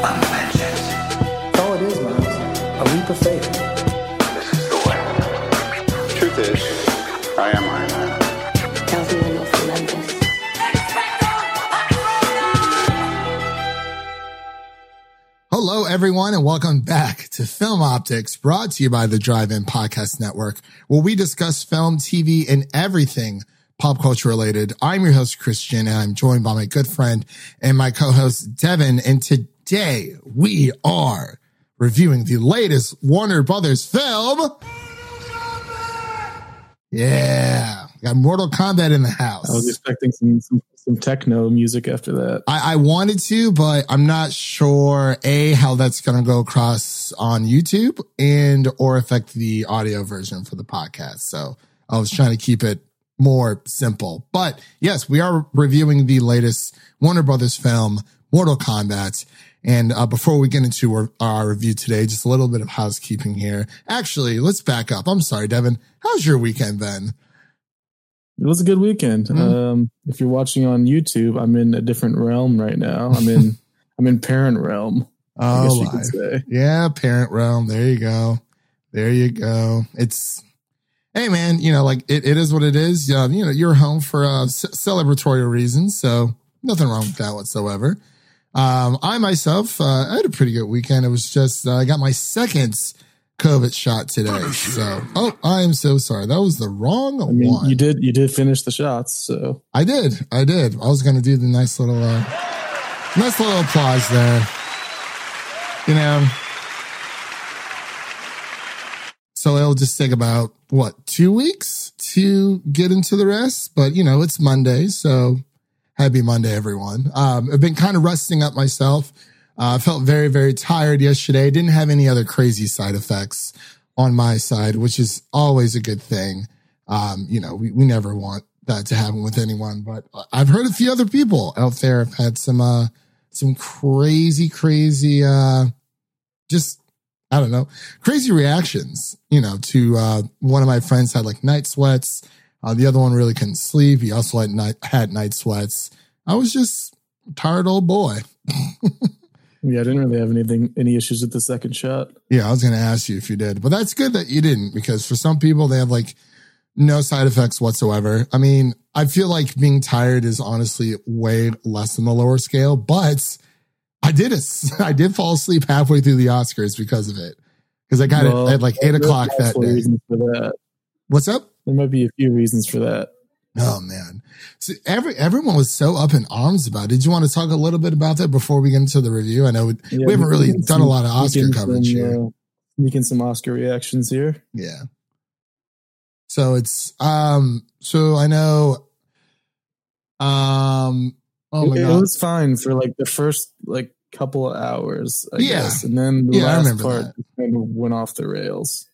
That's all it is, Miles. A leap of faith. This is the way. Truth is, I am Iron Man. Tells me when you'll remember this. Hello, everyone, and welcome back to Film Optics, brought to you by the Drive In Podcast Network, where we discuss film, TV, and everything pop culture related. I'm your host, Christian, and I'm joined by my good friend and my co-host, Devin. And today we are reviewing the latest Warner Brothers film. Yeah, got Mortal Kombat in the house. I was expecting some, some some techno music after that. I, I wanted to, but I'm not sure a how that's going to go across on YouTube and or affect the audio version for the podcast. So I was trying to keep it more simple. But yes, we are reviewing the latest Warner Brothers film, Mortal Kombat. And uh, before we get into our, our review today, just a little bit of housekeeping here. Actually, let's back up. I'm sorry, Devin. How's your weekend then? It was a good weekend. Mhm. Um, if you're watching on YouTube, I'm in a different realm right now. I'm in I'm in parent realm. I guess Oh, you could say. Yeah, parent realm. There you go. There you go. It's hey man, you know, like it, it is what it is. Uh, you know, you're home for uh, c- celebratory reasons, so nothing wrong with that whatsoever. Um, I myself, uh, I had a pretty good weekend. It was just uh, I got my second COVID shot today. So, oh, I am so sorry. That was the wrong I mean, one. you did you did finish the shots, so I did. I did. I was going to do the nice little, uh, nice little applause there. You know. So it'll just take about what two weeks to get into the rest, but you know it's Monday, so happy Monday, everyone. Um, I've been kind of resting up myself. Uh, I felt very, very tired yesterday. Didn't have any other crazy side effects on my side, which is always a good thing. Um, you know, we, we never want that to happen with anyone, but I've heard a few other people out there have had some, uh, some crazy, crazy, uh, just, I don't know, crazy reactions, you know, to, uh, one of my friends had like night sweats. Uh, the other one really couldn't sleep. He also had night, had night sweats. I was just a tired old boy. yeah, I didn't really have anything any issues with the second shot. Yeah, I was going to ask you if you did, but that's good that you didn't because for some people, they have like no side effects whatsoever. I mean, I feel like being tired is honestly way less than the lower scale, but I did it. I did fall asleep halfway through the Oscars because of it. Because I got Well, it at like eight o'clock that day. that. What's up? There might be a few reasons for that. Oh man. So every everyone was so up in arms about it. Did you want to talk a little bit about that before we get into the review? I know we, Yeah, we haven't really done a lot of Oscar coverage some, here. Uh, sneaking some Oscar reactions here. Yeah. So it's um so I know um oh my it, it was fine for like the first like couple of hours, I Yeah. guess, and then the Yeah, last part that. kind of went off the rails.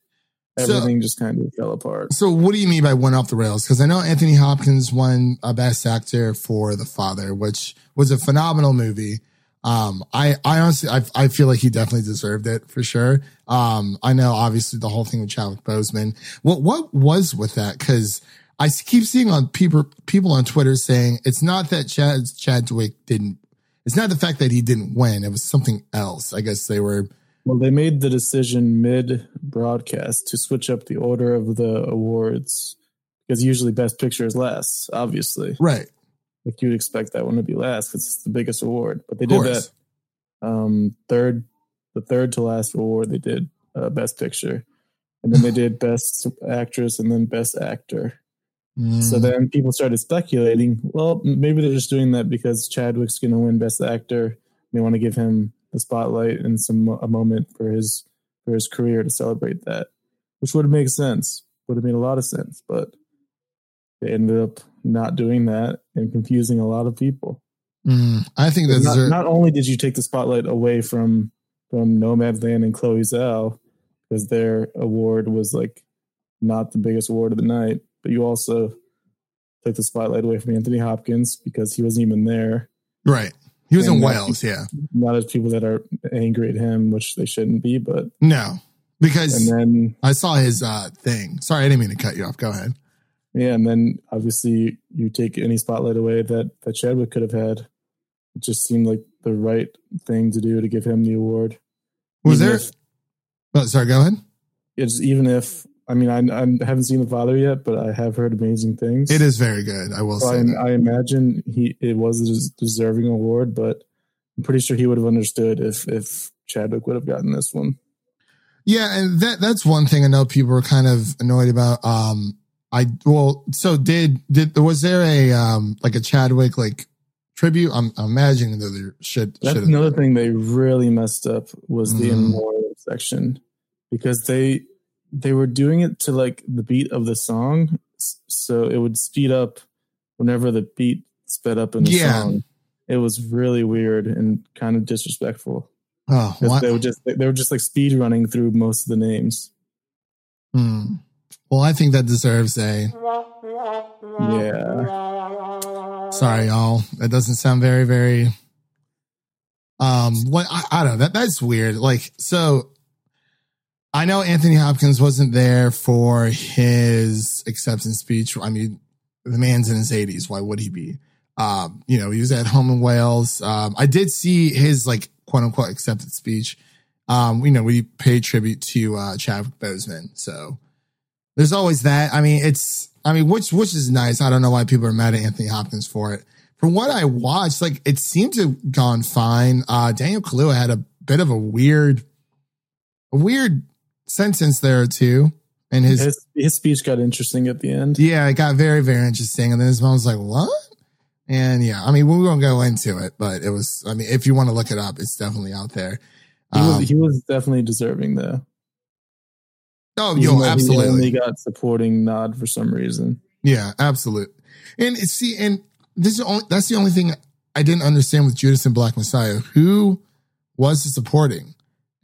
So- Everything just kind of fell apart. So what do you mean by went off the rails? Because I know Anthony Hopkins won a best actor for The Father, which was a phenomenal movie. Um, I, I honestly, I, I feel like he definitely deserved it for sure. Um, I know obviously the whole thing with Chadwick Boseman. What, what was with that? Cause I keep seeing on people, people on Twitter saying it's not that Chad, Chadwick didn't, it's not the fact that he didn't win. It was something else. I guess they were, Well, they made the decision mid broadcast to switch up the order of the awards because usually Best Picture is last, obviously. right. Like you'd expect that one to be last because it's the biggest award. But they did that um, third, the third to last award. They did uh, Best Picture, and then they did Best Actress, and then Best Actor. So Mm. then people started speculating. Well, maybe they're just doing that because Chadwick's going to win Best Actor. They want to give him the spotlight and some a moment for his for his career to celebrate that, which would make sense. Would have made a lot of sense, but they ended up not doing that and confusing a lot of people. Mm. I think that's Not, not only did you take the spotlight away from from Nomadland and Chloe Zhao because their award was like not the biggest award of the night, but you also took the spotlight away from Anthony Hopkins because he wasn't even there. right. He was in Wales. Yeah. Not as people that are angry at him, which they shouldn't be, but No, because and then I saw his uh, thing. Sorry, I didn't mean to cut you off. Go ahead. yeah, and then obviously you take any spotlight away that that Chadwick could have had it just seemed like the right thing to do to give him the award. Was Even there? if- Oh, sorry, go ahead. it's even if I mean I, I haven't seen the father yet, but I have heard amazing things. It is very good. I will So say. I. I imagine he it was a deserving award, but I'm pretty sure he would have understood if if Chadwick would have gotten this one. Yeah, and that that's one thing I know people were kind of annoyed about. Um, I well, so did did was there a um like a Chadwick like tribute? I'm, I'm imagining that there should That's should another thing they really messed up was the Mhm. in memoriam section because they they were doing it to like the beat of the song, so it would speed up whenever the beat sped up in the Yeah. song. It was really weird and kind of disrespectful. Oh? They were just they were just like speed running through most of the names. Hmm. Well, I think that deserves a. Yeah. Sorry, y'all. That doesn't sound very very. Um, what I, I don't know. That that's weird. Like, so I know Anthony Hopkins wasn't there for his acceptance speech. I mean, the man's in his 80s. Why would he be? Um, you know, he was at home in Wales. Um, I did see his like quote unquote acceptance speech. Um, you know, we paid tribute to uh Chadwick Boseman. So there's always that. I mean, it's I mean, which which is nice. I don't know why people are mad at Anthony Hopkins for it. From what I watched, like it seemed to have gone fine. Uh Daniel Kaluuya had a bit of a weird a weird sentence there too. And his His his speech got interesting at the end. yeah, it got very, very interesting. And then his mom was like, What? And yeah, I mean, we won't go into it, but it was I mean, if you want to look it up, it's definitely out there. He Um, was he was definitely deserving though. oh, Even yo, though He absolutely. only got supporting nod for some reason. Yeah, absolute. And see, and this is only, that's the only thing I didn't understand with Judas and Black Messiah. Who was the supporting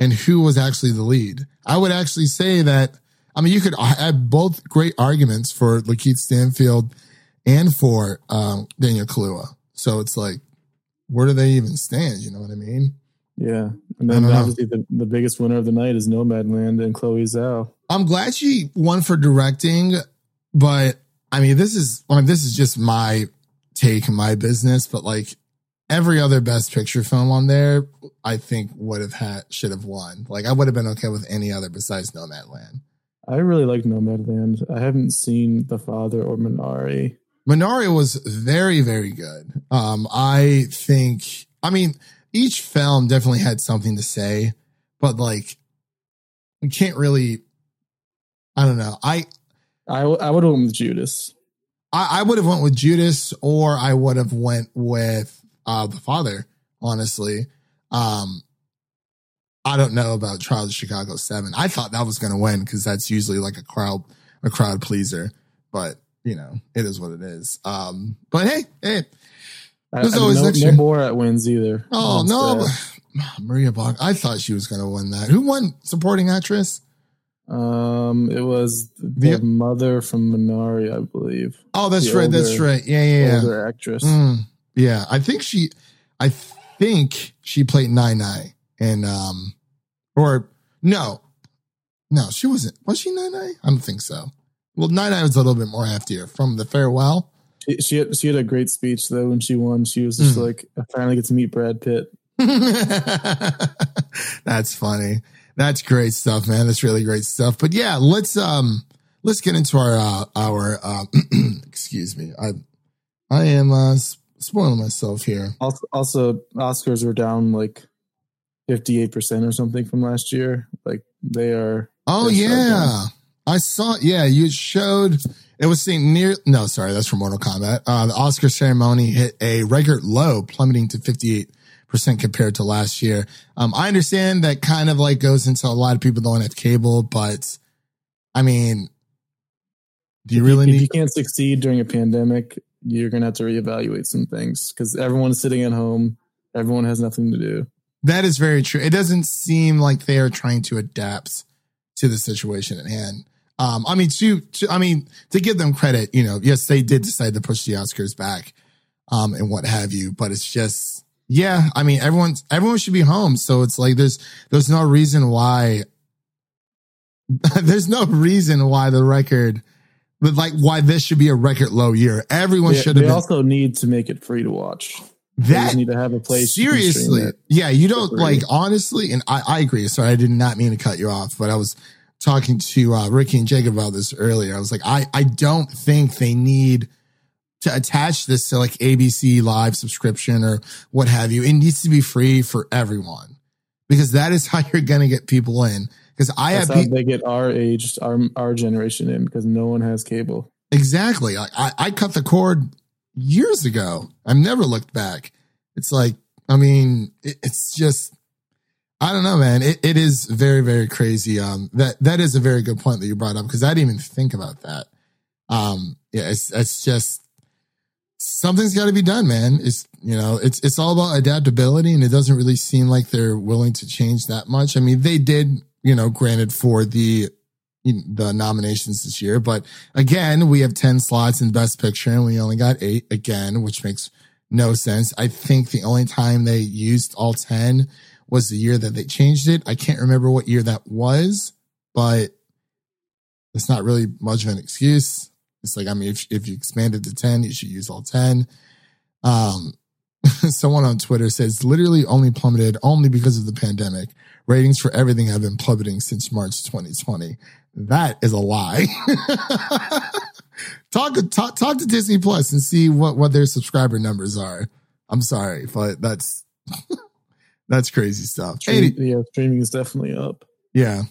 and who was actually the lead? I would actually say that, I mean, you could have both great arguments for Lakeith Stanfield and for um, Daniel Kaluuya. So it's like, where do they even stand? You know what I mean? Yeah, and then obviously the, the biggest winner of the night is Nomadland and Chloe Zhao. I'm glad she won for directing, but I mean, this is I mean, this is just my take, my business. But like every other Best Picture film on there, I think would have had should have won. Like I would have been okay with any other besides Nomadland. I really like Nomadland. I haven't seen The Father or Minari. Minari was very, very good. Um, I think, I mean, each film definitely had something to say, but like, we can't really, I don't know. I, I, w- I would have went with Judas. I, I would have went with Judas or I would have went with uh the father, honestly. Um I don't know about Trials of Chicago 7. I thought that was gonna win because that's usually like a crowd a crowd pleaser. But you know, it is what it is. Um but hey, hey. I, There's I- always no, next no year. Borat wins either. Oh no. Maria Bach. I thought she was gonna win that. Who won supporting actress? Um, it was the The- mother from Minari, I believe. Oh, that's The right. that's right. Yeah, yeah, yeah. Older actress. Mm, yeah, I think she, I think she played Nai Nai and um, or no, no, she wasn't. Was she Nai Nai? I don't think so. Well, Nai Nai was a little bit more heftier from the farewell. She, she had she had a great speech though when she won. She was just Mm. like, I finally get to meet Brad Pitt. That's funny. That's great stuff, man. That's really great stuff. But yeah, let's um let's get into our uh, our uh, excuse me. I I am uh spoiling myself here. Also, also Oscars were down like fifty eight percent or something from last year. Like they are. Oh yeah. I saw. Yeah, you showed. It was seen near. No, sorry, that's from Mortal Kombat. Uh, the Oscar ceremony hit a record low, plummeting to fifty eight percent compared to last year. Um, I understand that kind of like goes into a lot of people don't have cable, but I mean, do you really if need? you can't succeed during a pandemic, you're gonna have to reevaluate some things because everyone's sitting at home. Everyone has nothing to do. That is very true. It doesn't seem like they are trying to adapt to the situation at hand. Um, I mean, to, to, I mean, to give them credit, you know, yes, they did decide to push the Oscars back, um, and what have you, but it's just, yeah, I mean, everyone, everyone should be home. So it's like, there's, there's no reason why, there's no reason why the record, but like why this should be a record low year. Everyone should have they been. also need to make it free to watch. They that need to have a place. you can stream seriously, yeah, you don't like honestly, and I, I agree. Sorry, I did not mean to cut you off, but I was talking to uh, Ricky and Jacob about this earlier. I was like, I, I don't think they need to attach this to like ABC live subscription or what have you. It needs to be free for everyone because that is how you're going to get people in. Because I That's have how they get our age, our our generation in because no one has cable. exactly. I, I, I cut the cord years ago. I've never looked back. It's like, I mean, it, it's just, I don't know, man. It, it is very, very crazy. Um, that, that is a very good point that you brought up because I didn't even think about that. Um, yeah, it's, it's just, something's got to be done, man. It's, you know, it's, it's all about adaptability and it doesn't really seem like they're willing to change that much. I mean, they did, you know, granted for the, the nominations this year, but again, we have 10 slots in best picture and we only got eight again, which makes no sense. I think the only time they used all 10 was the year that they changed it. I can't remember what year that was, but it's not really much of an excuse. It's like, I mean, if, if you expanded to 10, you should use all 10. Um, someone on Twitter says literally only plummeted only because of the pandemic. Ratings for everything have been plummeting since March 2020. That is a lie. talk, talk, talk to Disney Plus and see what, what their subscriber numbers are. I'm sorry, but that's, that's crazy stuff. Stream, yeah, streaming is definitely up. Yeah,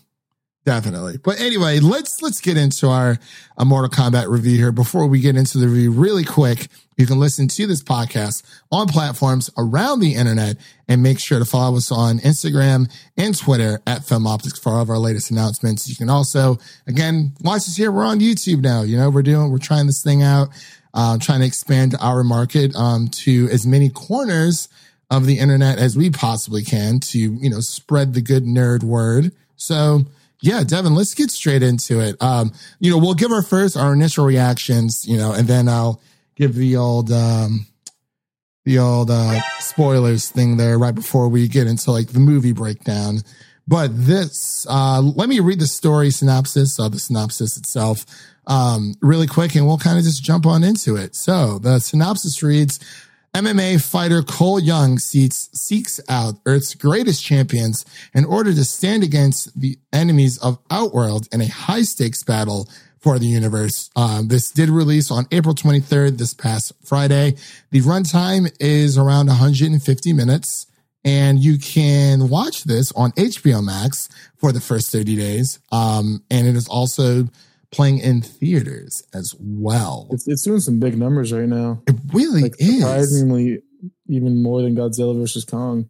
definitely. But anyway, let's let's get into our uh, Mortal Kombat review here. Before we get into the review, really quick, you can listen to this podcast on platforms around the internet, and make sure to follow us on Instagram and Twitter at Film Optics for all of our latest announcements. You can also, again, watch us here. We're on YouTube now. You know, we're doing, we're trying this thing out, uh, trying to expand our market um, to as many corners of the internet as we possibly can to, you know, spread the good nerd word. So yeah, Devin, let's get straight into it. Um, you know, we'll give our first, our initial reactions, you know, and then I'll give the old, um, the old, uh, spoilers thing there right before we get into like the movie breakdown. But this, uh, let me read the story synopsis, the synopsis itself, um, really quick and we'll kind of just jump on into it. So the synopsis reads, MMA fighter Cole Young seeks, seeks out Earth's greatest champions in order to stand against the enemies of Outworld in a high stakes battle for the universe. Um, this did release on April 23rd, this past Friday. The runtime is around 150 minutes and you can watch this on HBO Max for the first 30 days. Um, and it is also playing in theaters as well. It's it's doing some big numbers right now. It really Like is. surprisingly, even more than Godzilla versus Kong.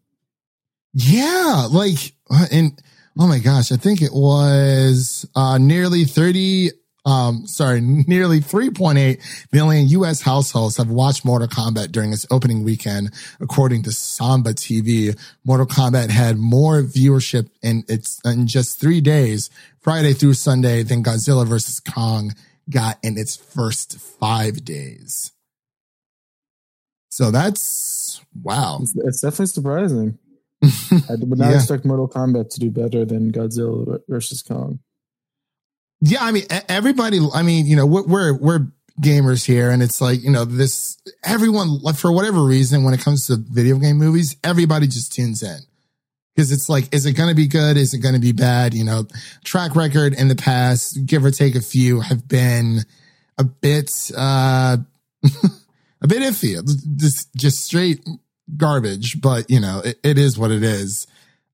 Yeah, like uh, and oh my gosh, I think it was uh nearly 30 um sorry, nearly 3.8 million US households have watched Mortal Kombat during its opening weekend according to Samba TV. Mortal Kombat had more viewership in its in just 3 days, Friday through Sunday than Godzilla versus Kong got in its first 5 days. So that's wow. It's, it's definitely surprising. I would not Yeah. expect Mortal Kombat to do better than Godzilla versus Kong. Yeah, I mean, everybody. I mean, you know, we're we're, gamers here, and it's like you know, this everyone for whatever reason, when it comes to video game movies, everybody just tunes in because it's like, is it going to be good? Is it going to be bad? You know, track record in the past, give or take a few, have been a bit uh a bit iffy, just just straight garbage. But you know, it, it is what it is.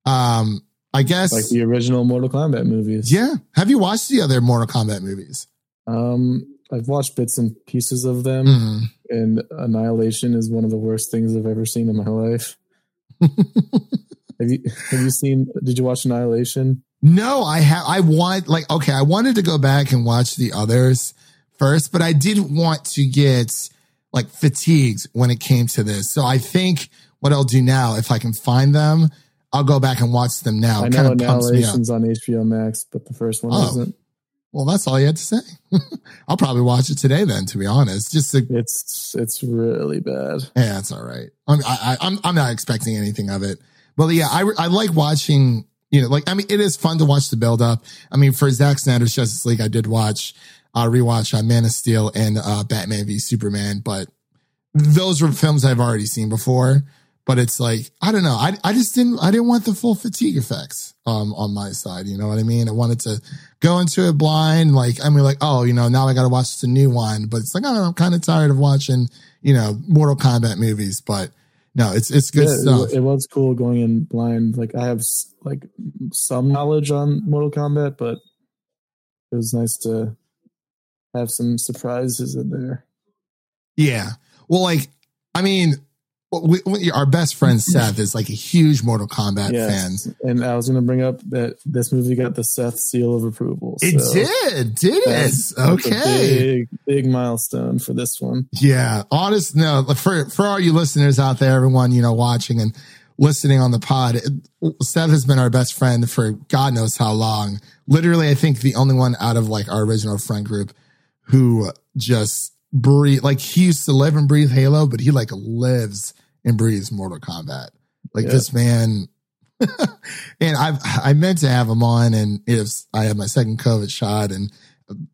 Um, I guess. Like the original Mortal Kombat movies. Yeah. Have you watched the other Mortal Kombat movies? Um, I've watched bits and pieces of them, Mhm. and Annihilation is one of the worst things I've ever seen in my life. have you Have you seen? Did you watch Annihilation? No, I have. I want like okay. I wanted to go back and watch the others first, but I didn't want to get like fatigued when it came to this. So I think what I'll do now, if I can find them, I'll go back and watch them now. I know kind of pumps me up. Annihilation's on HBO Max, but the first one Oh. isn't. Well, that's all you had to say. I'll probably watch it today then, to be honest. Just to It's it's really bad. Yeah, that's all right. I'm, I, I, I'm, I'm not expecting anything of it. But yeah, I, I like watching, you know, like, I mean, it is fun to watch the build up. I mean, for Zack Snyder's Justice League, I did watch, uh, rewatch uh, Man of Steel and, uh, Batman v Superman, but those were films I've already seen before. But it's like I don't know. I I just didn't I didn't want the full fatigue effects um on my side. You know what I mean? I wanted to go into it blind. Like I mean, like oh, you know, now I got to watch the new one. But it's like I don't know. I'm kind of tired of watching you know Mortal Kombat movies. But no, it's it's good Yeah, stuff. it, it was cool going in blind. Like I have like some knowledge on Mortal Kombat, but it was nice to have some surprises in there. Yeah. Well, like, I mean, we, we, our best friend Seth is like a huge Mortal Kombat Yes. fan. And I was going to bring up that this movie got the Seth seal of approval. It so did, did it? that's Okay. big, big milestone for this one. Yeah. Honest, no, for, for all you listeners out there, everyone, you know, watching and listening on the pod, Seth has been our best friend for God knows how long. Literally, I think the only one out of like our original friend group who just breathe, like he used to live and breathe Halo, but he like lives and breathes Mortal Kombat. Like Yeah. this man. and I've, I meant to have him on and if I had my second COVID shot and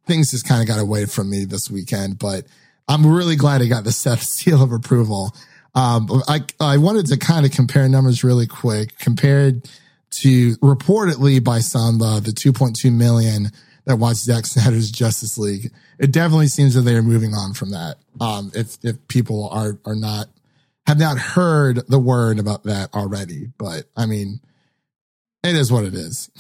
things just kind of got away from me this weekend, but I'm really glad I got the Seth seal of approval. Um, I, I wanted to kind of compare numbers really quick compared to reportedly by some, uh, the 2.2 million that watched Zack Snyder's Justice League. It definitely seems that they are moving on from that. Um, if, if people are, are not, have not heard the word about that already, but I mean, it is what it is.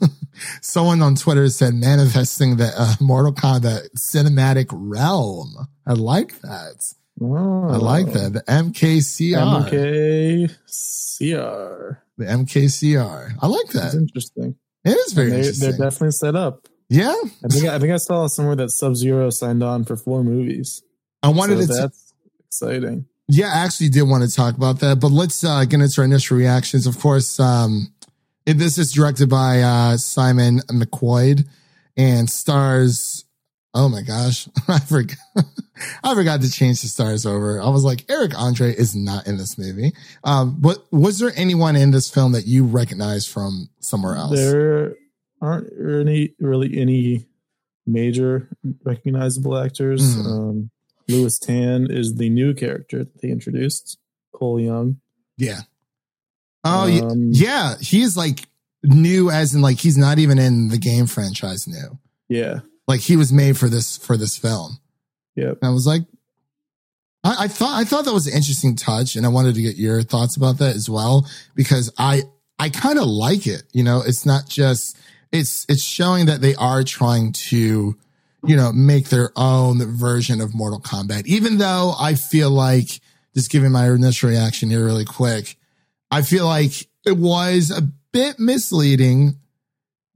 Someone on Twitter said manifesting the uh, Mortal Kombat cinematic realm. I like that. Oh, I like that. The MKCR. MKCR. The MKCR. I like That's that. interesting. It is very They, they're definitely set up. yeah. I think I think I saw somewhere that Sub Zero signed on for four movies. I wanted so to, that's exciting. Yeah, I actually did want to talk about that, but let's uh, get into our initial reactions. Of course, um, this is directed by uh, Simon McQuoid and stars. Oh my gosh, I forgot. I forgot to change the stars over. I was like, Eric Andre is not in this movie. Um, but was there anyone in this film that you recognize from somewhere else? There aren't any really any major recognizable actors. Mhm. Um, Lewis Tan is the new character that they introduced. Cole Young. Yeah. Oh, yeah. Um, yeah. He's like new, as in like he's not even in the game franchise new. Yeah. Like he was made for this for this film. Yep. And I was like, I, I thought I thought that was an interesting touch, and I wanted to get your thoughts about that as well because I I kind of like it. You know, it's not just it's it's showing that they are trying to you know make their own version of Mortal Kombat. Even though I feel like just giving my initial reaction here really quick, I feel like it was a bit misleading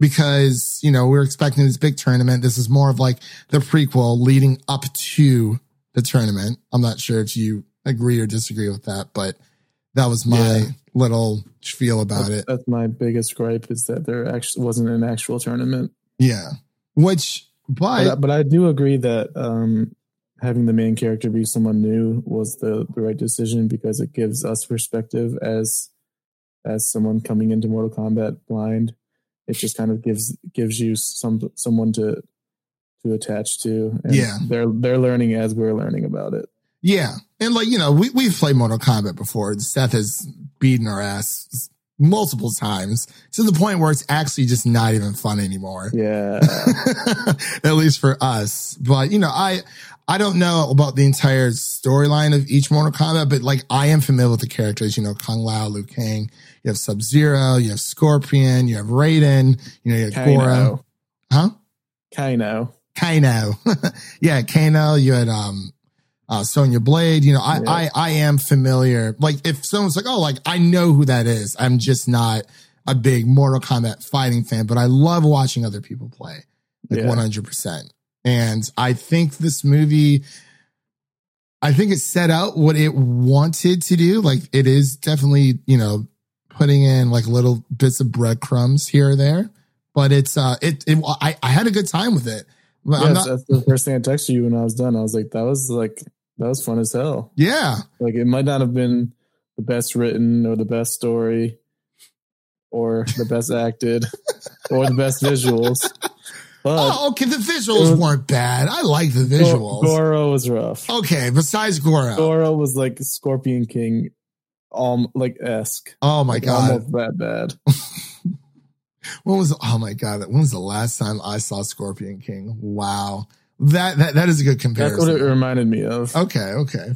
because you know we're expecting this big tournament. This is more of like the prequel leading up to the tournament. I'm not sure if you agree or disagree with that, but that was my Yeah. little feel about That's, it. that's my biggest gripe is that there actually wasn't an actual tournament. Yeah, which But, I- but but I do agree that um, having the main character be someone new was the, the right decision because it gives us perspective as as someone coming into Mortal Kombat blind. It just kind of gives gives you some someone to to attach to. And Yeah. they're they're learning as we're learning about it. yeah, and like you know we we've played Mortal Kombat before. Seth has beaten our ass multiple times to the point where it's actually just not even fun anymore. Yeah, at least for us. But you know, I I don't know about the entire storyline of each Mortal Kombat, but like I am familiar with the characters. You know, Kung Lao, Liu Kang. You have Sub Zero. You have Scorpion. You have Raiden. You know, you have Goro. Kano, Huh? Kano. Kano. yeah, Kano. You had um. Uh, Sonya Blade, you know, I, Yeah. I, I am familiar. Like if someone's like, oh, like I know who that is. I'm just not a big Mortal Kombat fighting fan, but I love watching other people play like Yeah. 100%. And I think this movie, I think it set out what it wanted to do. Like it is definitely, you know, putting in like little bits of breadcrumbs here or there, but it's, uh, it, it I, I had a good time with it. But I'm Yes, not, that's the first thing I texted you when I was done. I was like, that was like that was fun as hell. yeah. Like it might not have been the best written or the best story or the best acted or the best visuals. But oh, okay. The visuals was- weren't bad. I like the visuals. Goro was rough. okay, besides Goro. Goro was like Scorpion King, um, like esque. Oh my Like, god. almost that bad. When was oh my god, when was the last time I saw Scorpion King? Wow. That that, that is a good comparison. That's what it reminded me of. okay, okay.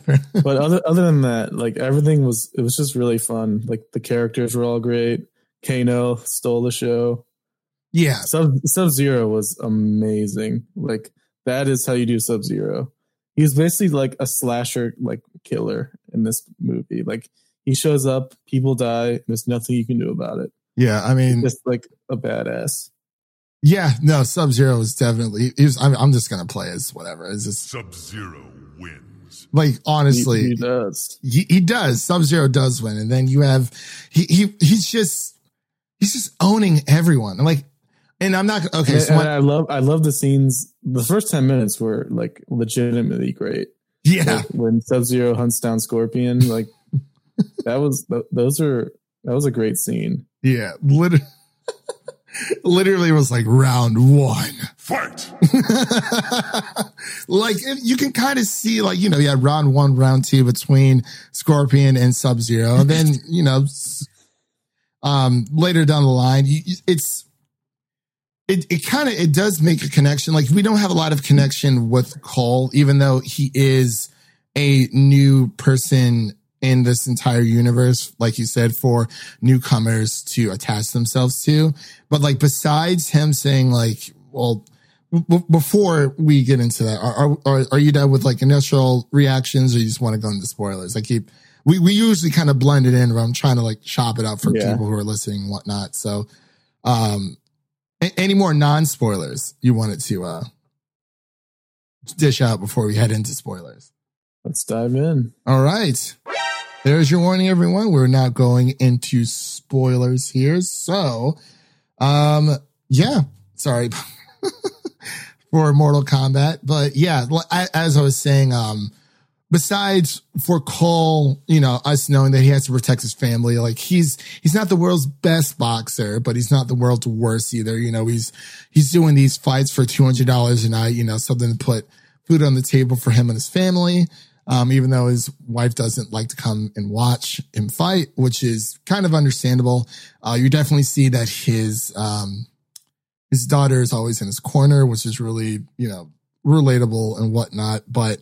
But other other than that, like everything was it was just really fun. Like the characters were all great. Kano stole the show. yeah. Sub Sub Zero was amazing. Like that is how you do Sub Zero. He's basically like a slasher like killer in this movie. Like he shows up, people die, and there's nothing you can do about it. Yeah. I mean Just like a badass. Yeah, no, Sub Zero is definitely. He was, I'm, I'm just gonna play as whatever. It's just Sub Zero wins. like honestly, he he, does. he, does. Sub Zero does win, and then you have he he he's just he's just owning everyone. Like, and I'm not okay. And, So and what, I love I love the scenes. The first ten minutes were like legitimately great. yeah, Like, when Sub Zero hunts down Scorpion, like that was those are that was a great scene. yeah, literally, literally was like round one. Fight! like you can kind of see like you know you had round one round two between scorpion and sub zero and then you know um later down the line it's it, it kind of it does make a connection like we don't have a lot of connection with cole even though he is a new person in this entire universe like you said for newcomers to attach themselves to but like besides him saying like well b- before we get into that, are, are are you done with like initial reactions, or you just want to go into spoilers? I keep we we usually kind of blend it in, but I'm trying to like chop it up for Yeah. people who are listening and whatnot. So, um, a- any more non spoilers you wanted to uh dish out before we head into spoilers? Let's dive in. All right. There's your warning, everyone. We're not going into spoilers here. So, um, yeah, sorry for Mortal Kombat. But yeah, as I was saying, um, besides for Cole, you know, us knowing that he has to protect his family, like he's, he's not the world's best boxer, but he's not the world's worst either. You know, he's, he's doing these fights for $200 a night, you know, something to put food on the table for him and his family. Um, even though his wife doesn't like to come and watch him fight, which is kind of understandable. Uh, you definitely see that his, um, his daughter is always in his corner, which is really, you know, relatable and whatnot. But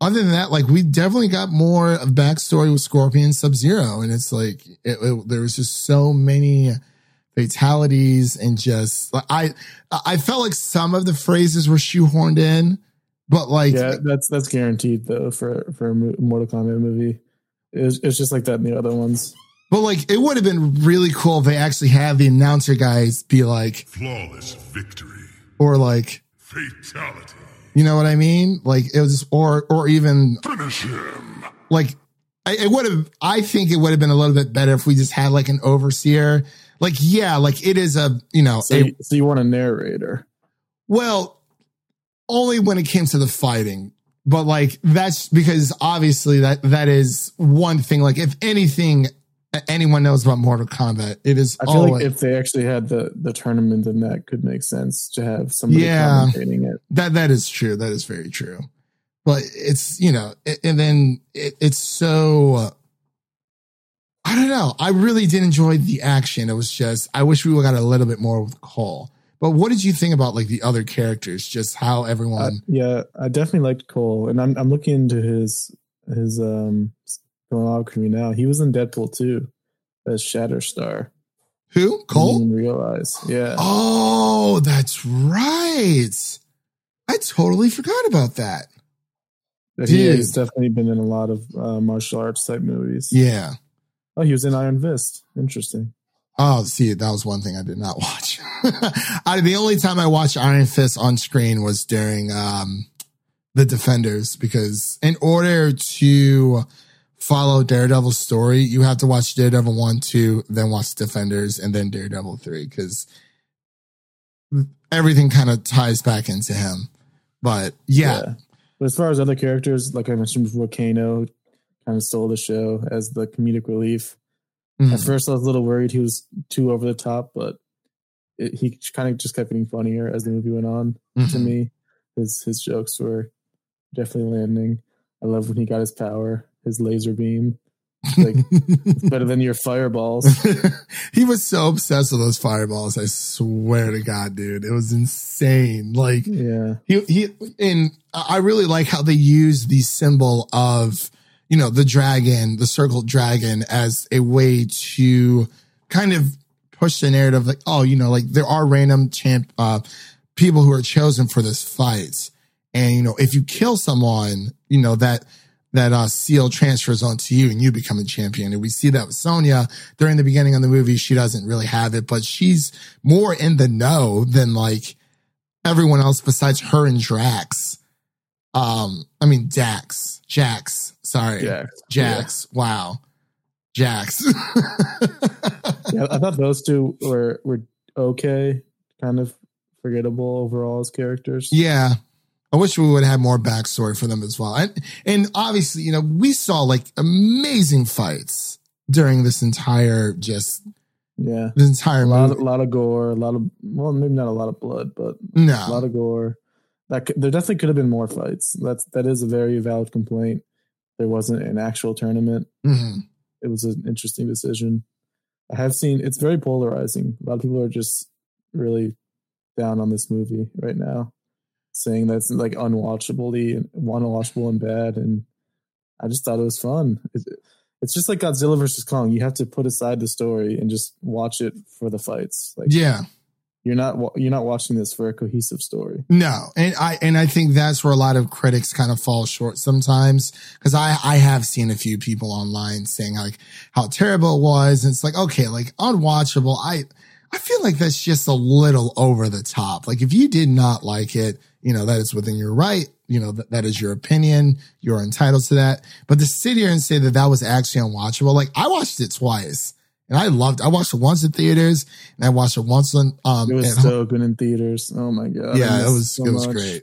other than that, like we definitely got more of backstory with Scorpion Sub Zero. And it's like, it, it, there was just so many fatalities and just, like, I, I felt like some of the phrases were shoehorned in, but like, Yeah, that's that's guaranteed though for for a Mortal Kombat movie. It's it's just like that in the other ones. But like, it would have been really cool if they actually had the announcer guys be like, Flawless victory. or like, Fatality. you know what I mean? Like it was, or or even Finish him. like, I, it would have. I think it would have been a little bit better if we just had like an overseer. Like, yeah, like it is a you know, So a, so you want a narrator? well, only when it came to the fighting. But like that's because obviously that that is one thing. Like if anything, anyone knows about Mortal Kombat, it is I feel always like if they actually had the the tournament, then that could make sense to have somebody Yeah. commentating it. That that is true. That is very true. But it's you know, it, and then it, it's so. uh, I don't know. I really did enjoy the action. It was just I wish we would got a little bit more with Cole. But what did you think about like the other characters? Just how Uh, everyone. yeah, I definitely liked Cole, and I'm I'm looking into his his um filmography now. He was in Deadpool too, as Shatterstar. who I didn't Cole? even realize. Yeah, Oh, that's right. I totally forgot about that. He, he's definitely been in a lot of uh, martial arts type movies. Yeah. Oh, he was in Iron Fist. Interesting. Oh, see, that was one thing I did not watch. I, the only time I watched Iron Fist on screen was during um, the Defenders, because in order to follow Daredevil's story, you have to watch Daredevil 1, 2, then watch Defenders, and then Daredevil 3, because everything kind of ties back into him. But yeah, But as far as other characters, like I mentioned before, Kano kind of stole the show as the comedic relief. Mhm. At first, I was a little worried he was too over the top, but it, he kind of just kept getting funnier as the movie went on. To Mhm. me, his his jokes were definitely landing. I love when he got his power, his laser beam. Like better than your fireballs. he was so obsessed with those fireballs. I swear to God, dude, it was insane. Like Yeah, he he and I really like how they use the symbol of you know the dragon, the circled dragon, as a way to kind of push the narrative. Like, oh, you know, like there are random champ uh, people who are chosen for this fight, and you know, if you kill someone, you know that that uh, seal transfers onto you and you become a champion. And we see that with Sonya during the beginning of the movie. She doesn't really have it, but she's more in the know than like everyone else besides her and Drax. Um, I mean Dax, Jax. Sorry, Jax. Jax. Wow, Jax. yeah. I thought those two were were okay, kind of forgettable overall as characters. yeah. I wish we would have more backstory for them as well. And, and obviously, you know, we saw like amazing fights during this entire just yeah. this entire A lot, movie. a lot of gore, a lot of well, maybe not a lot of blood, but no, a lot of gore. That could, there definitely could have been more fights. That's that is a very valid complaint. There wasn't an actual tournament. Mhm. It was an interesting decision. I have seen it's very polarizing. A lot of people are just really down on this movie right now, saying that's like unwatchably unwatchable and bad. And I just thought it was fun. It, it's just like Godzilla versus Kong. You have to put aside the story and just watch it for the fights. Like yeah. You're not you're not watching this for a cohesive story. No, and I and I think that's where a lot of critics kind of fall short sometimes because I I have seen a few people online saying like how terrible it was, and it's like okay, like unwatchable. I I feel like that's just a little over the top. Like if you did not like it, you know that is within your right. You know that that is your opinion. You're entitled to that. But to sit here and say that that was actually unwatchable, like I watched it twice. And I loved. I watched it once in theaters, and I watched it once on um. It was so good in theaters. Oh my god! Yeah, it was so it was much. great.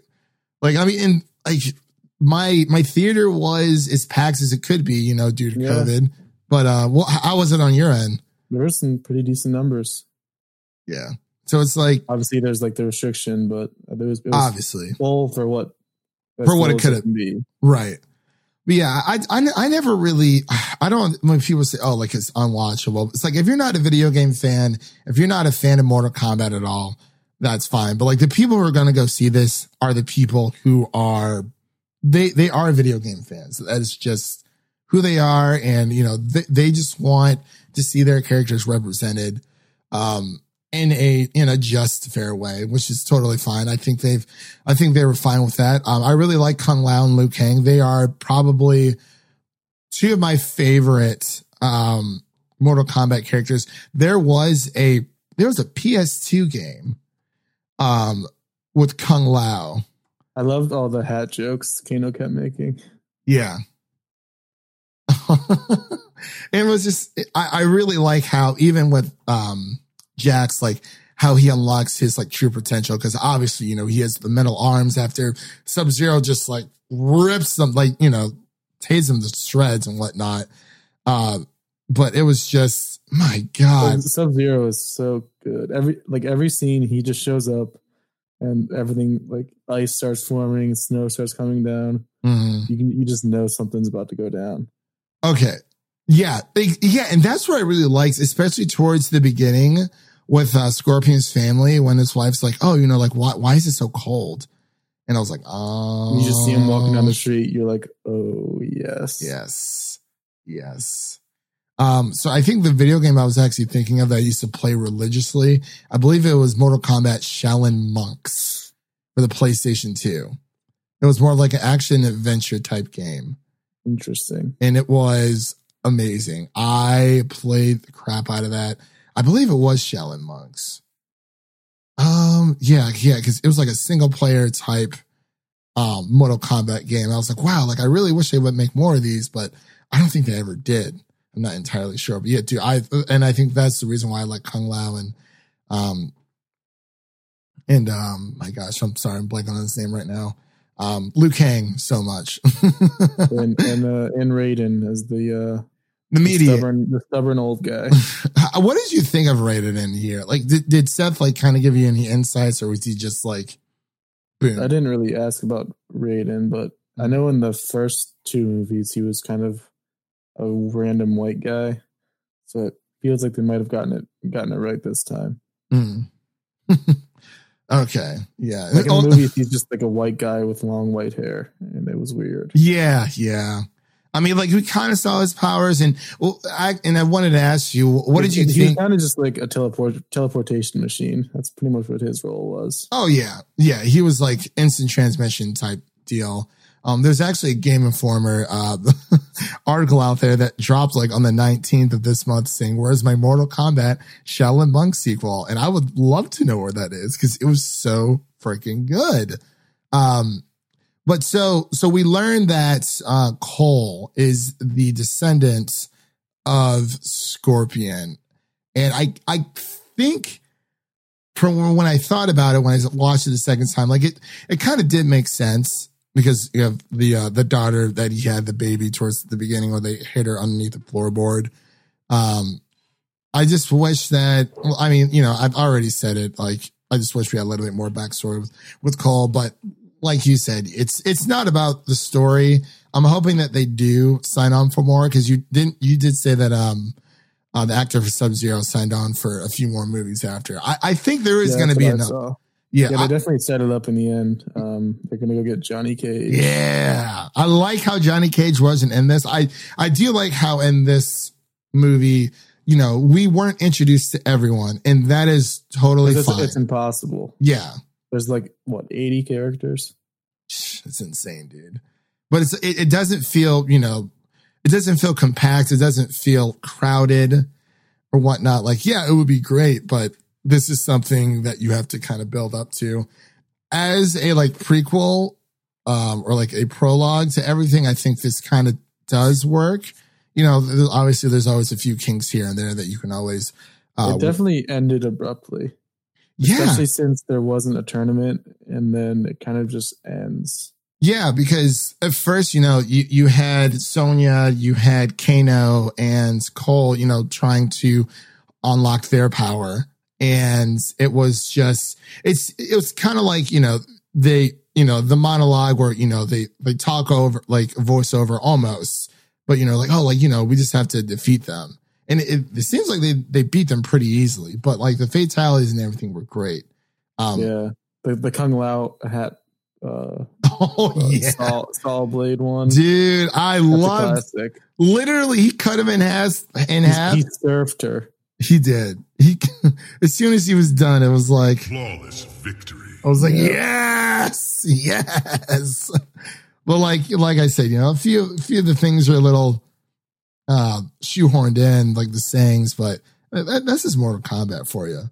Like I mean, and like my my theater was as packed as it could be, you know, due to Yeah. COVID. But uh, well, how was it on your end? There were some pretty decent numbers. Yeah, so it's like Obviously, there's like the restriction, but there was, it was obviously full for what For what it can be. right. But yeah, I, I I never really I don't when people say oh like it's unwatchable. It's like if you're not a video game fan, if you're not a fan of Mortal Kombat at all, that's fine. But like the people who are going to go see this are the people who are they they are video game fans. That is just who they are, and you know they they just want to see their characters represented um in a in a just fair way, which is totally fine. I think they've I think they were fine with that. Um, I really like Kung Lao and Liu Kang. They are probably two of my favorite um Mortal Kombat characters. There was a there was a PS2 game um with Kung Lao. I loved all the hat jokes Kano kept making. Yeah. it was just I, I really like how even with um Jax, like how he unlocks his like true potential because obviously, you know, he has the metal arms after Sub Zero just like rips them like, you know, tases him to shreds and whatnot. Uh, but it was just my God. Sub Zero is so good. Every like every scene, he just shows up, and everything like ice starts forming, snow starts coming down. Mhm. You can you just know something's about to go down. Okay. Yeah. Yeah. And that's what I really liked, especially towards the beginning with uh, Scorpion's family when his wife's like, oh, you know, like, why, why is it so cold? And I was like, oh. You just see him walking down the street. You're like, oh yes, Yes. Yes. Um, so I think the video game I was actually thinking of that I used to play religiously, I believe it was Mortal Kombat Shaolin Monks for the PlayStation 2. It was more like an action adventure type game. Interesting. and it was amazing. I played the crap out of that. I believe it was Shaolin Monks. Um, yeah, yeah, because it was like a single player type um Mortal Kombat game. I was like, wow, like I really wish they would make more of these, but I don't think they ever did. I'm not entirely sure, but yeah, dude, I and I think that's the reason why I like Kung Lao and um and um my gosh, I'm sorry, I'm blanking on his name right now. Um Liu Kang so much. and and uh, and Raiden as the uh, The The media. stubborn, the stubborn old guy. What did you think of Raiden here? Like, did, did Seth like kind of give you any insights, or was he just like, boom? I didn't really ask about Raiden, but I know in the first two movies he was kind of a random white guy. So it feels like they might have gotten it gotten it right this time. Mm. okay, yeah, Like in Oh, the movies, he's just like a white guy with long white hair, and it was weird. yeah, yeah. I mean, like we kind of saw his powers, and well, I and I wanted to ask you, what did you he think? kind of just like a teleport teleportation machine. That's pretty much what his role was. Oh yeah, yeah. He was like instant transmission type deal. Um, there's actually a Game Informer uh, article out there that dropped like on the 19th of this month saying, "Where's my Mortal Kombat Shaolin Monk sequel?" And I would love to know where that is because it was so freaking good. Um, but so so we learned that uh, Cole is the descendant of Scorpion, and I I think from when I thought about it when I watched it the second time, like it it kind of did make sense because you have the uh, the daughter that he had the baby towards the beginning where they hit her underneath the floorboard. Um, I just wish that well, I mean you know I've already said it like I just wish we had a little bit more backstory with with Cole, but like you said, it's it's not about the story. I'm hoping that they do sign on for more because you didn't you did say that um uh, the actor for Sub Zero signed on for a few more movies after. I, I think there is Yeah, going to be enough. Yeah, Yeah, they I- definitely set it up in the end. Um, they're gonna go get Johnny Cage. yeah. I like how Johnny Cage wasn't in this. I I do like how in this movie, you know, we weren't introduced to everyone, and that is totally It's, fine. it's impossible. yeah, There's like what 80 characters. it's insane, dude. But it's it, it doesn't feel, you know, it doesn't feel compact. It doesn't feel crowded or whatnot. Like, yeah, it would be great, but this is something that you have to kind of build up to as a like prequel um or like a prologue to everything. I think this kind of does work. You know, obviously there's always a few kinks here and there that you can always uh it definitely ended abruptly, yeah. especially since there wasn't a tournament, and then it kind of just ends. Yeah, because at first, you know, you, you had Sonya, you had Kano and Cole, you know, trying to unlock their power. And it was just, it's, it was kind of like, you know, they, you know, the monologue where, you know, they, they talk over like voiceover almost, but, you know, like, oh, like, you know, we just have to defeat them. And it, it seems like they, they beat them pretty easily, but like the fatalities and everything were great. Um, yeah, the the Kung Lao hat, uh, Oh, uh, yeah. Saw, Saw Blade one. Dude, I love a classic. Literally, he cut him in half. In half, He he, surfed her. He did. He as soon as he was done, it was like Flawless victory. I was like, Yeah. yes, yes. But like, like I said, you know, a few, a few of the things are a little uh shoehorned in, like the sayings, but that, that's just Mortal Kombat for you.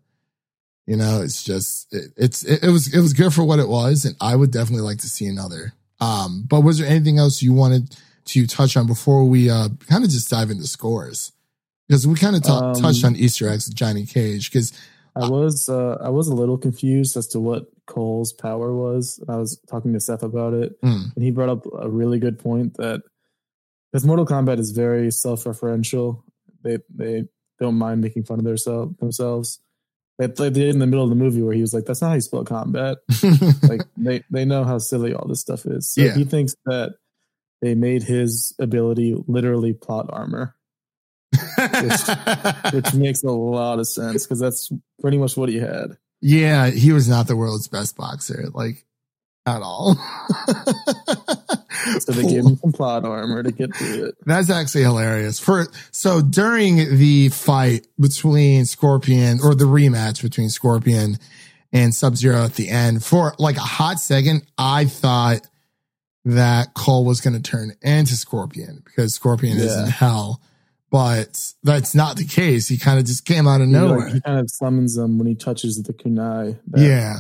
You know, it's just it, it's it, it was it was good for what it was, and I would definitely like to see another. Um, but was there anything else you wanted to touch on before we uh kind of just dive into scores? Because we kind of ta- Um, touched on Easter eggs with Johnny Cage. Because I was uh, I was a little confused as to what Cole's power was. I was talking to Seth about it, Mm. and he brought up a really good point that because Mortal Kombat is very self-referential. They they don't mind making fun of themselves themselves. They, they did in the middle of the movie where he was like, "That's not how you spell combat." like they they know how silly all this stuff is. So Yeah. he thinks that they made his ability literally plot armor, which makes a lot of sense because that's pretty much what he had. Yeah, he was not the world's best boxer, like at all. So they gave him some plot armor to get through it. That's actually hilarious. For so during the fight between Scorpion or the rematch between Scorpion and Sub Zero at the end, for like a hot second, I thought that Cole was going to turn into Scorpion because Scorpion is in hell. But that's not the case. He kind of just came out of He, like, nowhere. he kind of summons them when he touches the kunai. That yeah.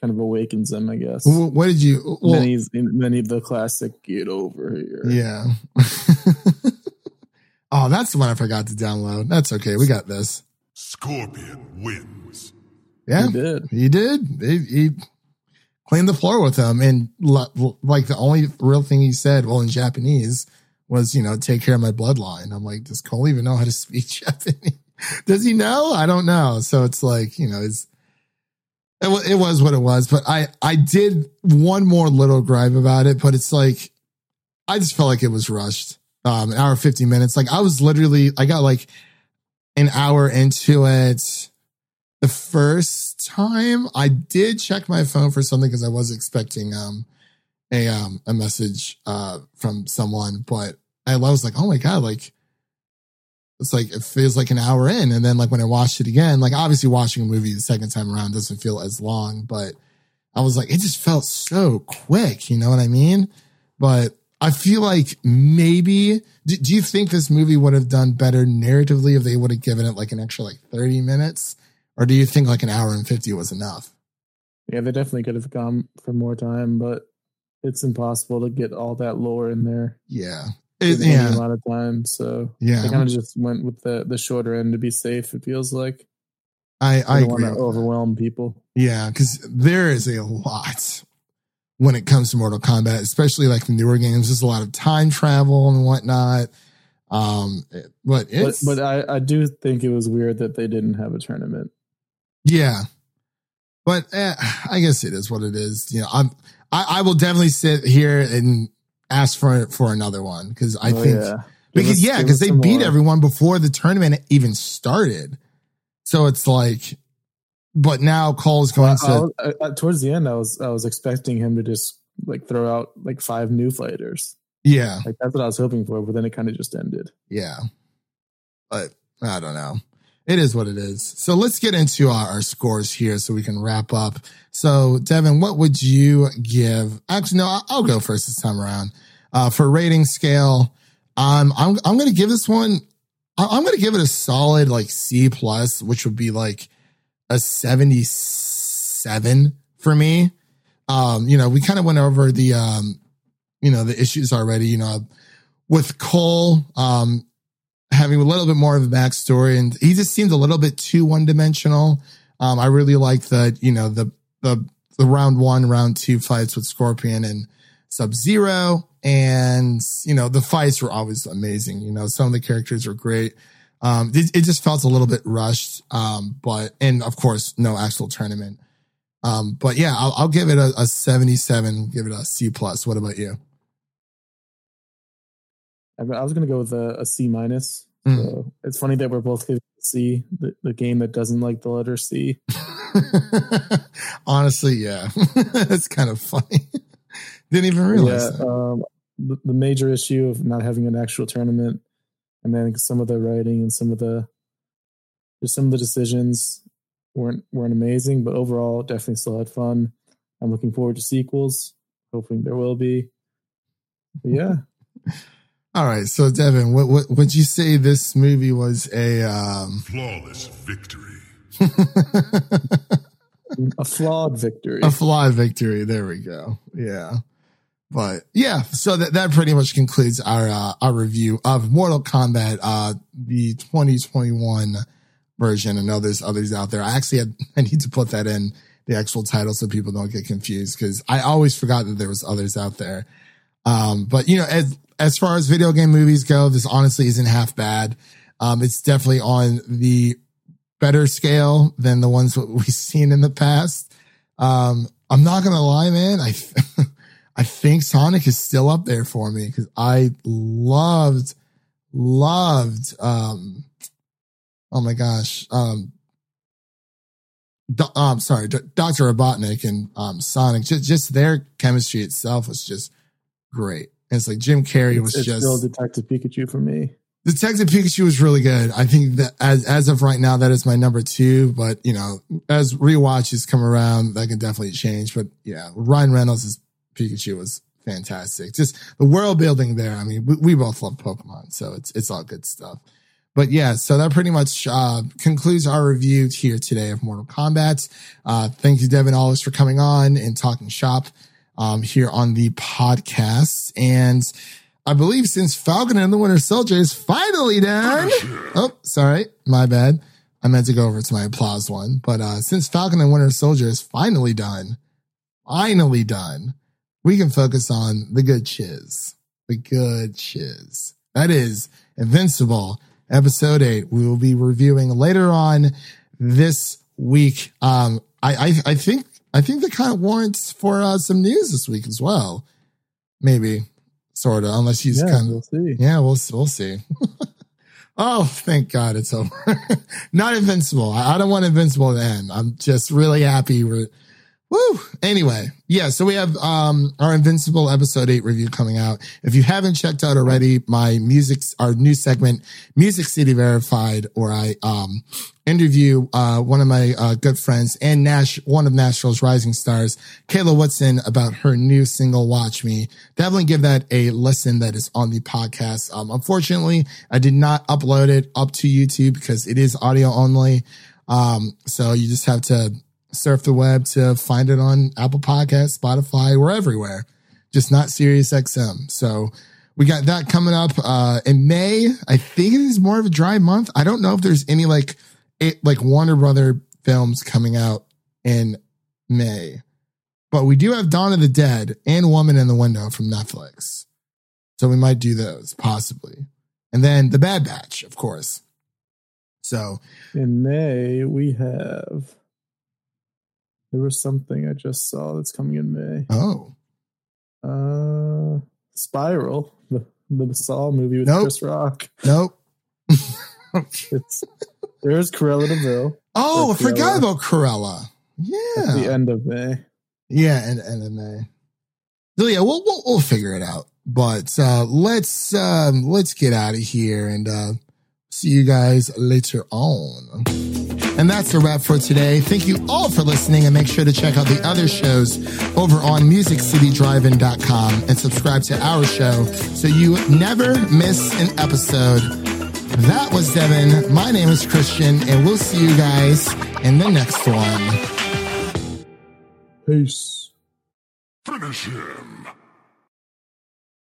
Kind of awakens them, I guess. Wh- What did you? And Well, then he's and then he the classic "Get over here." Yeah. oh, that's the one I forgot to download. That's okay. We got this. Scorpion wins. Yeah. He did. He did. He, he cleaned the floor with him. And like the only real thing he said, well, in Japanese, was, you know, take care of my bloodline. I'm like, does Cole even know how to speak Japanese? does he know? I don't know. So it's like, you know, it's, it, wa- it was what it was, but I, I did one more little gripe about it, but it's like, I just felt like it was rushed. Um, an hour, 50 minutes. Like I was literally, I got like an hour into it. The first time I did check my phone for something because I was expecting, um, a, um, a message, uh, from someone, but I was like, oh my God, like, it's like it feels like an hour in. And then like when i watched it again like obviously watching a movie the second time around doesn't feel as long but i was like it just felt so quick you know what i mean? But i feel like maybe do, do you think this movie would have done better narratively if they would have given it like an extra like 30 minutes? Or do you think like an hour and 50 was enough? Yeah, they definitely could have gone for more time, but it's impossible to get all that lore in there. Yeah it, yeah amount of time. So yeah they kind of just went with the the shorter end to be safe. It feels like i i I want to that. overwhelm people. Yeah, because there is a lot when it comes to Mortal Kombat, especially like the newer games. There's a lot of time travel and whatnot. Um, it- but But but I I do think it was weird that they didn't have a tournament. yeah, but eh, I guess it is what it is. You know, I'm I, I will definitely sit here and ask for for another one because I Oh, think yeah. Because us- yeah, because they beat more. everyone before the tournament even started. So it's like, but now Cole's going I- to I was- I- I- towards the end, I was I was expecting him to just like throw out like five new fighters. yeah. Like that's what I was hoping for, but then it kind of just ended. Yeah. But I don't know. It is what it is. So let's get into our, our scores here so we can wrap up. So, Devin, what would you give? Actually, no, I'll go first this time around. Uh, for rating scale, um, I'm, I'm going to give this one, I'm going to give it a solid like C plus, which would be like a 77 for me. Um, you know, we kind of went over the, um, you know, the issues already, you know, with Cole, um, having a little bit more of a backstory and he just seemed a little bit too one dimensional. Um, I really liked the, you know, the, the, the round one, round two fights with Scorpion and Sub Zero. And, you know, the fights were always amazing. You know, some of the characters were great. Um, it, it just felt a little bit rushed. Um, but, and of course, no actual tournament. Um, but yeah, I'll, I'll give it a, a 77, give it a C plus. What about you? I, was gonna go with a, a C minus. Mm. It's funny that we're both giving C, the, the game that doesn't like the letter C. Honestly, yeah, it's kind of funny. Didn't even realize yeah, um, the, the major issue of not having an actual tournament, and then some of the writing and some of the just some of the decisions weren't weren't amazing, but overall, definitely still had fun. I'm looking forward to sequels. Hoping there will be. But yeah, All right, so Devin, what, what would you say this movie was a um Flawless victory. a flawed victory. a flawed victory? There we go. Yeah, but yeah, so that that pretty much concludes our uh, our review of Mortal Kombat, uh, the 2021 version. I know there's others out there. I actually had I need to put that in the actual title so people don't get confused because I always forgot that there was others out there. Um, but you know, as as far as video game movies go, this honestly isn't half bad. Um, it's definitely on the better scale than the ones we've seen in the past. Um, I'm not gonna lie, man. I I think Sonic is still up there for me because I loved loved um oh my gosh um Do- um sorry Dr. Robotnik and um Sonic just just their chemistry itself was just great. And it's like Jim Carrey was it's just still Detective Pikachu for me. Detective Pikachu was really good. I think that as as of right now, that is my number two. But you know, as rewatches come around, that can definitely change. But yeah, Ryan Reynolds' Pikachu was fantastic. Just the world building there. I mean, we, we both love Pokemon, so it's it's all good stuff. But yeah, so that pretty much uh, concludes our review here today of Mortal Kombat. Uh, thank you, Devin, always for coming on and talking shop um, here on the podcast. And I believe since Falcon and the Winter Soldier is finally done. Oh, sorry, my bad. I meant to go over to my applause one, but uh, since Falcon and Winter Soldier is finally done, finally done, we can focus on the good chiz. the good shiz. That is Invincible, episode eight. We will be reviewing later on this week. Um, I, I, I think, I think that kind of warrants for uh, some news this week as well. Maybe, sort of, unless he's Yeah, kind of, we'll see. yeah, we'll we'll see. oh, thank God it's over. Not invincible. I, I don't want invincible to end. I'm just really happy. We're, woo. Anyway, yeah. So we have um our invincible episode eight review coming out. If you haven't checked out already, my music, our new segment, Music City Verified, where I um interview uh one of my uh, good friends and Nash, one of Nashville's rising stars, Kayla Woodson, about her new single "Watch Me." Definitely give that a listen. That is on the podcast. Um, unfortunately, I did not upload it up to YouTube because it is audio only. Um, so you just have to surf the web to find it on Apple Podcasts, Spotify, we're everywhere, just not Sirius XM. So we got that coming up uh in May. I think it is more of a dry month. I don't know if there's any like it like Warner Brother films coming out in May. But we do have Dawn of the Dead and Woman in the Window from Netflix. So we might do those possibly. And then The Bad Batch, of course. So In May, we have. There was something I just saw that's coming in May. oh, Uh, Spiral, the the Saw movie with Nope. Chris Rock. nope. It's there's Cruella de Vil Oh, I forgot about Cruella. at the end of May. Yeah, and and then May. So yeah, we'll, we'll we'll figure it out. But uh let's um let's get out of here and uh see you guys later on. And that's a wrap for today. Thank you all for listening and make sure to check out the other shows over on musiccitydrivein.com and subscribe to our show so you never miss an episode. That was Devin. My name is Christian and we'll see you guys in the next one. Peace. Finish him.